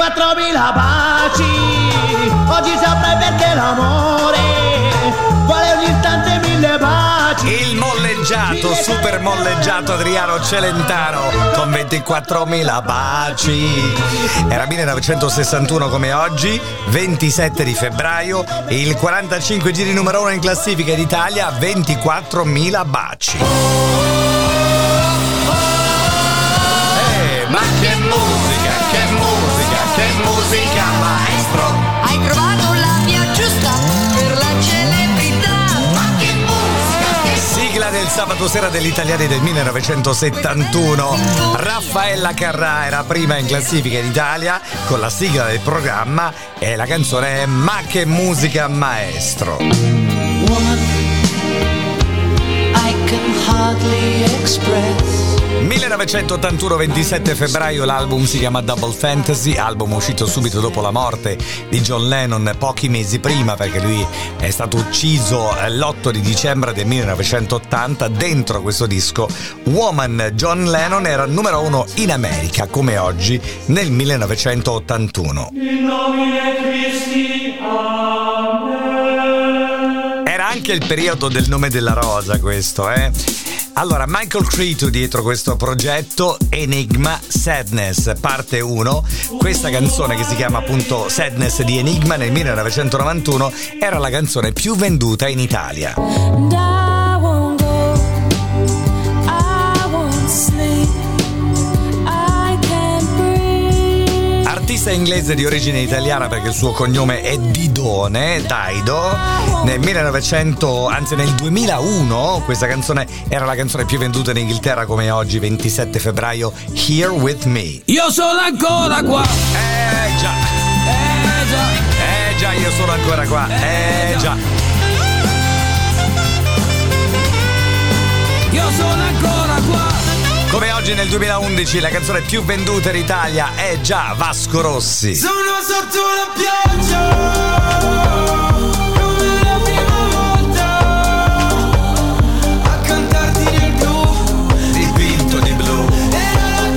24.000 baci. Oggi saprai perché l'amore vuole ogni istante mille baci. Il molleggiato, super molleggiato Adriano Celentano con 24.000 baci. Era 1961 come oggi, 27 di febbraio, il 45 giri numero 1 in classifica d'Italia, 24.000 baci. Sabato sera degli italiani del 1971. Raffaella Carrà era prima in classifica in Italia con la sigla del programma e la canzone è Ma che musica maestro. Woman, I can hardly express 1981, 27 febbraio, l'album si chiama Double Fantasy, album uscito subito dopo la morte di John Lennon, pochi mesi prima, perché lui è stato ucciso l'8 di dicembre del 1980. Dentro questo disco, Woman John Lennon era numero uno in America, come oggi, nel 1981. In nomine Christi, amen. Era anche il periodo del nome della rosa questo, eh? Allora, Michael Cretu dietro questo progetto Enigma Sadness, parte 1. Questa canzone che si chiama appunto Sadness di Enigma nel 1991 era la canzone più venduta in Italia. Artista inglese di origine italiana perché il suo cognome è Didone, Daido. Nel 1900, anzi nel 2001, questa canzone era la canzone più venduta in Inghilterra come oggi, 27 febbraio, Here With Me. Io sono ancora qua. Eh già, Eh già, eh già, io sono ancora qua, eh già. Come oggi nel 2011 la canzone più venduta in Italia è già Vasco Rossi. Sono sotto la pioggia. Come la prima volta. A cantarti nel blu. Dipinto di blu.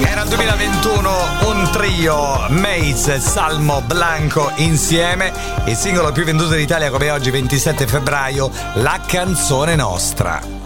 Era il 2021 un trio Mates, Salmo, Blanco insieme. Il singolo più venduto in Italia come oggi 27 febbraio, La canzone nostra.